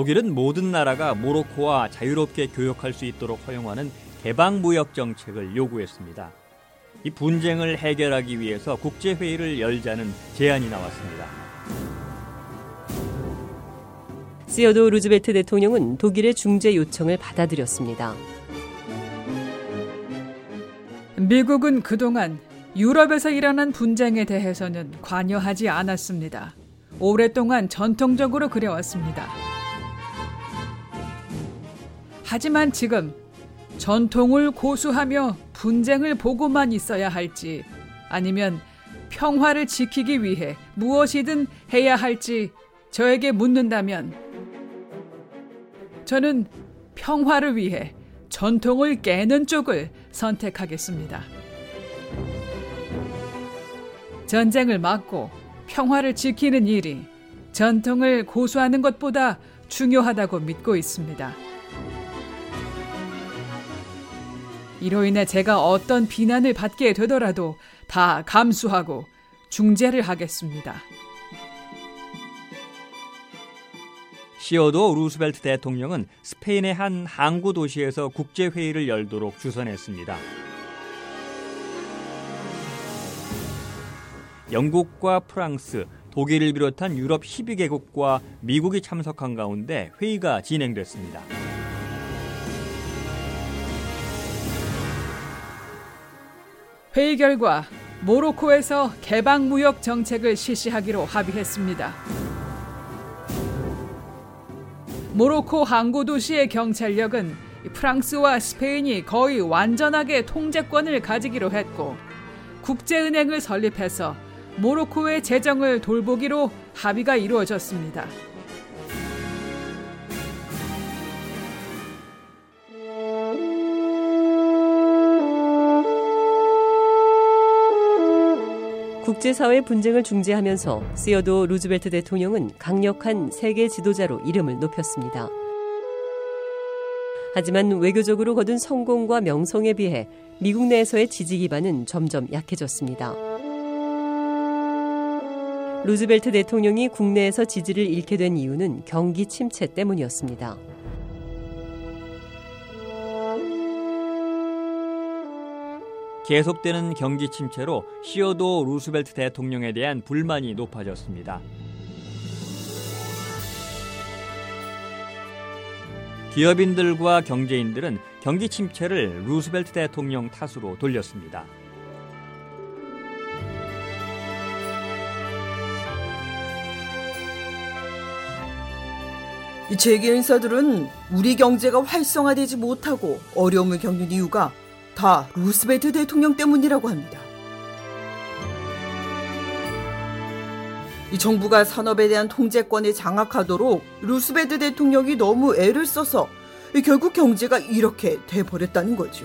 독일은 모든 나라가 모로코와 자유롭게 교역할 수 있도록 허용하는 개방무역 정책을 요구했습니다. 이 분쟁을 해결하기 위해서 국제회의를 열자는 제안이 나왔습니다. 시어도 루즈벨트 대통령은 독일의 중재 요청을 받아들였습니다. 미국은 그동안 유럽에서 일어난 분쟁에 대해서는 관여하지 않았습니다. 오랫동안 전통적으로 그래왔습니다. 하지만 지금 전통을 고수하며 분쟁을 보고만 있어야 할지 아니면 평화를 지키기 위해 무엇이든 해야 할지 저에게 묻는다면 저는 평화를 위해 전통을 깨는 쪽을 선택하겠습니다. 전쟁을 막고 평화를 지키는 일이 전통을 고수하는 것보다 중요하다고 믿고 있습니다. 이로 인해 제가 어떤 비난을 받게 되더라도 다 감수하고 중재를 하겠습니다. 시어도 루스벨트 대통령은 스페인의 한 항구 도시에서 국제 회의를 열도록 주선했습니다. 영국과 프랑스, 독일을 비롯한 유럽 12개국과 미국이 참석한 가운데 회의가 진행됐습니다. 회의 결과 모로코에서 개방 무역 정책을 실시하기로 합의했습니다. 모로코 항구 도시의 경찰력은 프랑스와 스페인이 거의 완전하게 통제권을 가지기로 했고 국제은행을 설립해서 모로코의 재정을 돌보기로 합의가 이루어졌습니다. 국제사회 분쟁을 중재하면서 시어도 루즈벨트 대통령은 강력한 세계 지도자로 이름을 높였습니다. 하지만 외교적으로 거둔 성공과 명성에 비해 미국 내에서의 지지 기반은 점점 약해졌습니다. 루즈벨트 대통령이 국내에서 지지를 잃게 된 이유는 경기 침체 때문이었습니다. 계속되는 경기 침체로 시어도 루스벨트 대통령에 대한 불만이 높아졌습니다. 기업인들과 경제인들은 경기 침체를 루스벨트 대통령 탓으로 돌렸습니다. 이 재계 인사들은 우리 경제가 활성화되지 못하고 어려움을 겪는 이유가 다 루스벨트 대통령 때문이라고 합니다. 이 정부가 산업에 대한 통제권을 장악하도록 루스벨트 대통령이 너무 애를 써서 결국 경제가 이렇게 돼버렸다는 거죠.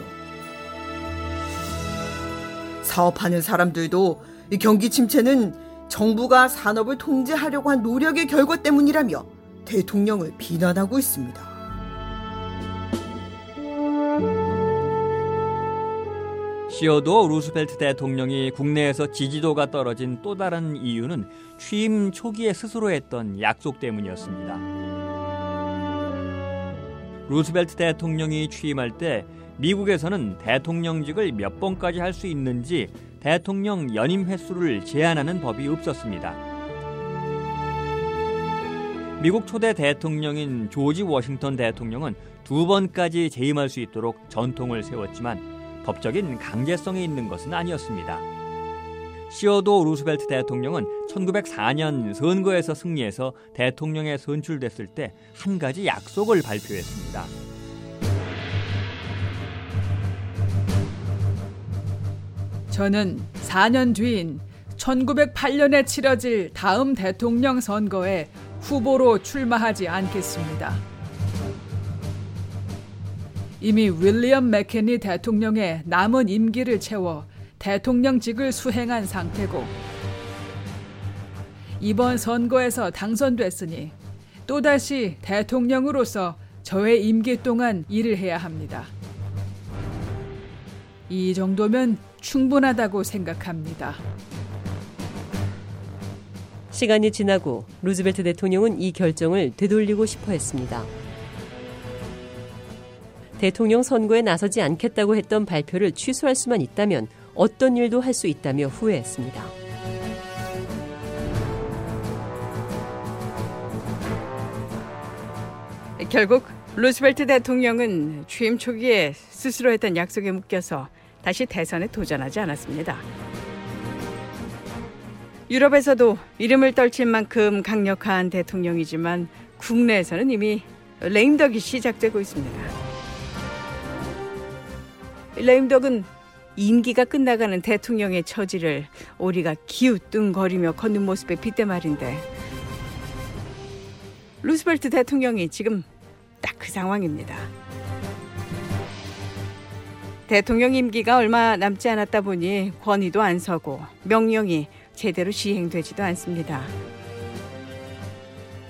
사업하는 사람들도 이 경기 침체는 정부가 산업을 통제하려고 한 노력의 결과 때문이라며 대통령을 비난하고 있습니다. 시어도 루스벨트 대통령이 국내에서 지지도가 떨어진 또 다른 이유는 취임 초기에 스스로 했던 약속 때문이었습니다. 루스벨트 대통령이 취임할 때 미국에서는 대통령직을 몇 번까지 할 수 있는지 대통령 연임 횟수를 제한하는 법이 없었습니다. 미국 초대 대통령인 조지 워싱턴 대통령은 두 번까지 재임할 수 있도록 전통을 세웠지만 법적인 강제성이 있는 것은 아니었습니다. 시어도 루스벨트 대통령은 1904년 선거에서 승리해서 대통령에 선출됐을 때 한 가지 약속을 발표했습니다. 저는 4년 뒤인 1908년에 치러질 다음 대통령 선거에 후보로 출마하지 않겠습니다. 이미 윌리엄 맥케니 대통령의 남은 임기를 채워 대통령직을 수행한 상태고 이번 선거에서 당선됐으니 또다시 대통령으로서 저의 임기 동안 일을 해야 합니다. 이 정도면 충분하다고 생각합니다. 시간이 지나고 루즈벨트 대통령은 이 결정을 되돌리고 싶어 했습니다. 대통령 선거에 나서지 않겠다고 했던 발표를 취소할 수만 있다면 어떤 일도 할 수 있다며 후회했습니다. 결국 루스벨트 대통령은 취임 초기에 스스로 했던 약속에 묶여서 다시 대선에 도전하지 않았습니다. 유럽에서도 이름을 떨칠 만큼 강력한 대통령이지만 국내에서는 이미 레임덕이 시작되고 있습니다. 레임덕은 임기가 끝나가는 대통령의 처지를 우리가 기우뚱거리며 걷는 모습에 빗대 말인데 루스벨트 대통령이 지금 딱 그 상황입니다. 대통령 임기가 얼마 남지 않았다 보니 권위도 안 서고 명령이 제대로 시행되지도 않습니다.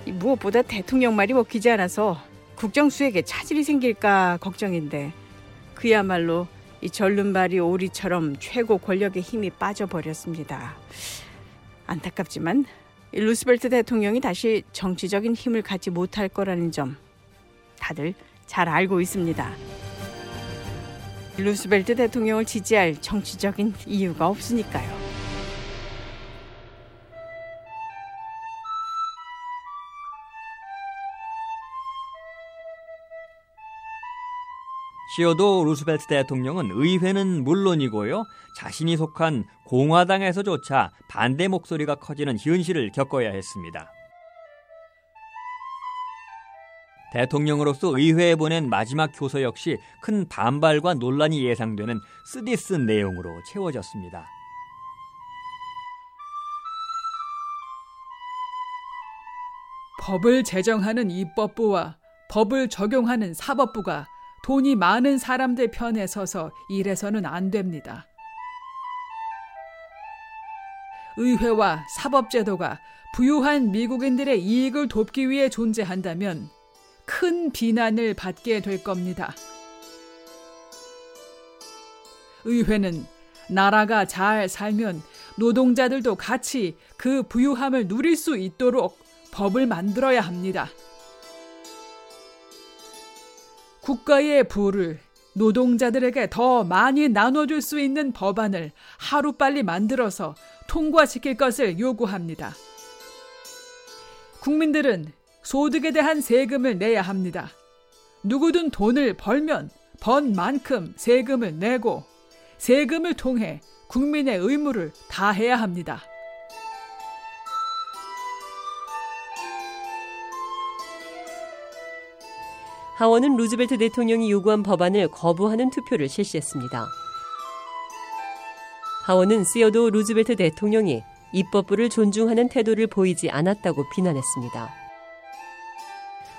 무엇보다 대통령 말이 먹히지 않아서 국정수에게 차질이 생길까 걱정인데 그야말로 이 절름발이 오리처럼 최고 권력의 힘이 빠져버렸습니다. 안타깝지만 루스벨트 대통령이 다시 정치적인 힘을 갖지 못할 거라는 점 다들 잘 알고 있습니다. 루스벨트 대통령을 지지할 정치적인 이유가 없으니까요. 시어도 루스벨트 대통령은 의회는 물론이고요. 자신이 속한 공화당에서조차 반대 목소리가 커지는 현실을 겪어야 했습니다. 대통령으로서 의회에 보낸 마지막 교서 역시 큰 반발과 논란이 예상되는 쓰디쓴 내용으로 채워졌습니다. 법을 제정하는 입법부와 법을 적용하는 사법부가 돈이 많은 사람들 편에 서서 일해서는 안 됩니다. 의회와 사법제도가 부유한 미국인들의 이익을 돕기 위해 존재한다면 큰 비난을 받게 될 겁니다. 의회는 나라가 잘 살면 노동자들도 같이 그 부유함을 누릴 수 있도록 법을 만들어야 합니다. 국가의 부를 노동자들에게 더 많이 나눠줄 수 있는 법안을 하루빨리 만들어서 통과시킬 것을 요구합니다. 국민들은 소득에 대한 세금을 내야 합니다. 누구든 돈을 벌면 번 만큼 세금을 내고 세금을 통해 국민의 의무를 다해야 합니다. 하원은 루즈벨트 대통령이 요구한 법안을 거부하는 투표를 실시했습니다. 하원은 시어도 루즈벨트 대통령이 입법부를 존중하는 태도를 보이지 않았다고 비난했습니다.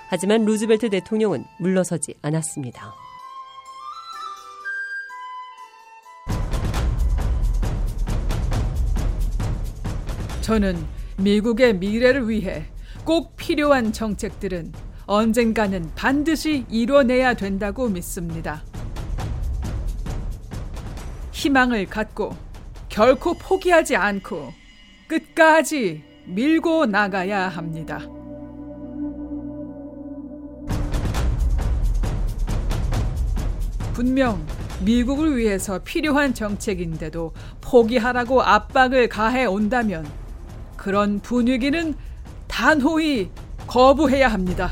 하지만 루즈벨트 대통령은 물러서지 않았습니다. 저는 미국의 미래를 위해 꼭 필요한 정책들은 언젠가는 반드시 이뤄내야 된다고 믿습니다. 희망을 갖고 결코 포기하지 않고 끝까지 밀고 나가야 합니다. 분명 미국을 위해서 필요한 정책인데도 포기하라고 압박을 가해 온다면 그런 분위기는 단호히 거부해야 합니다.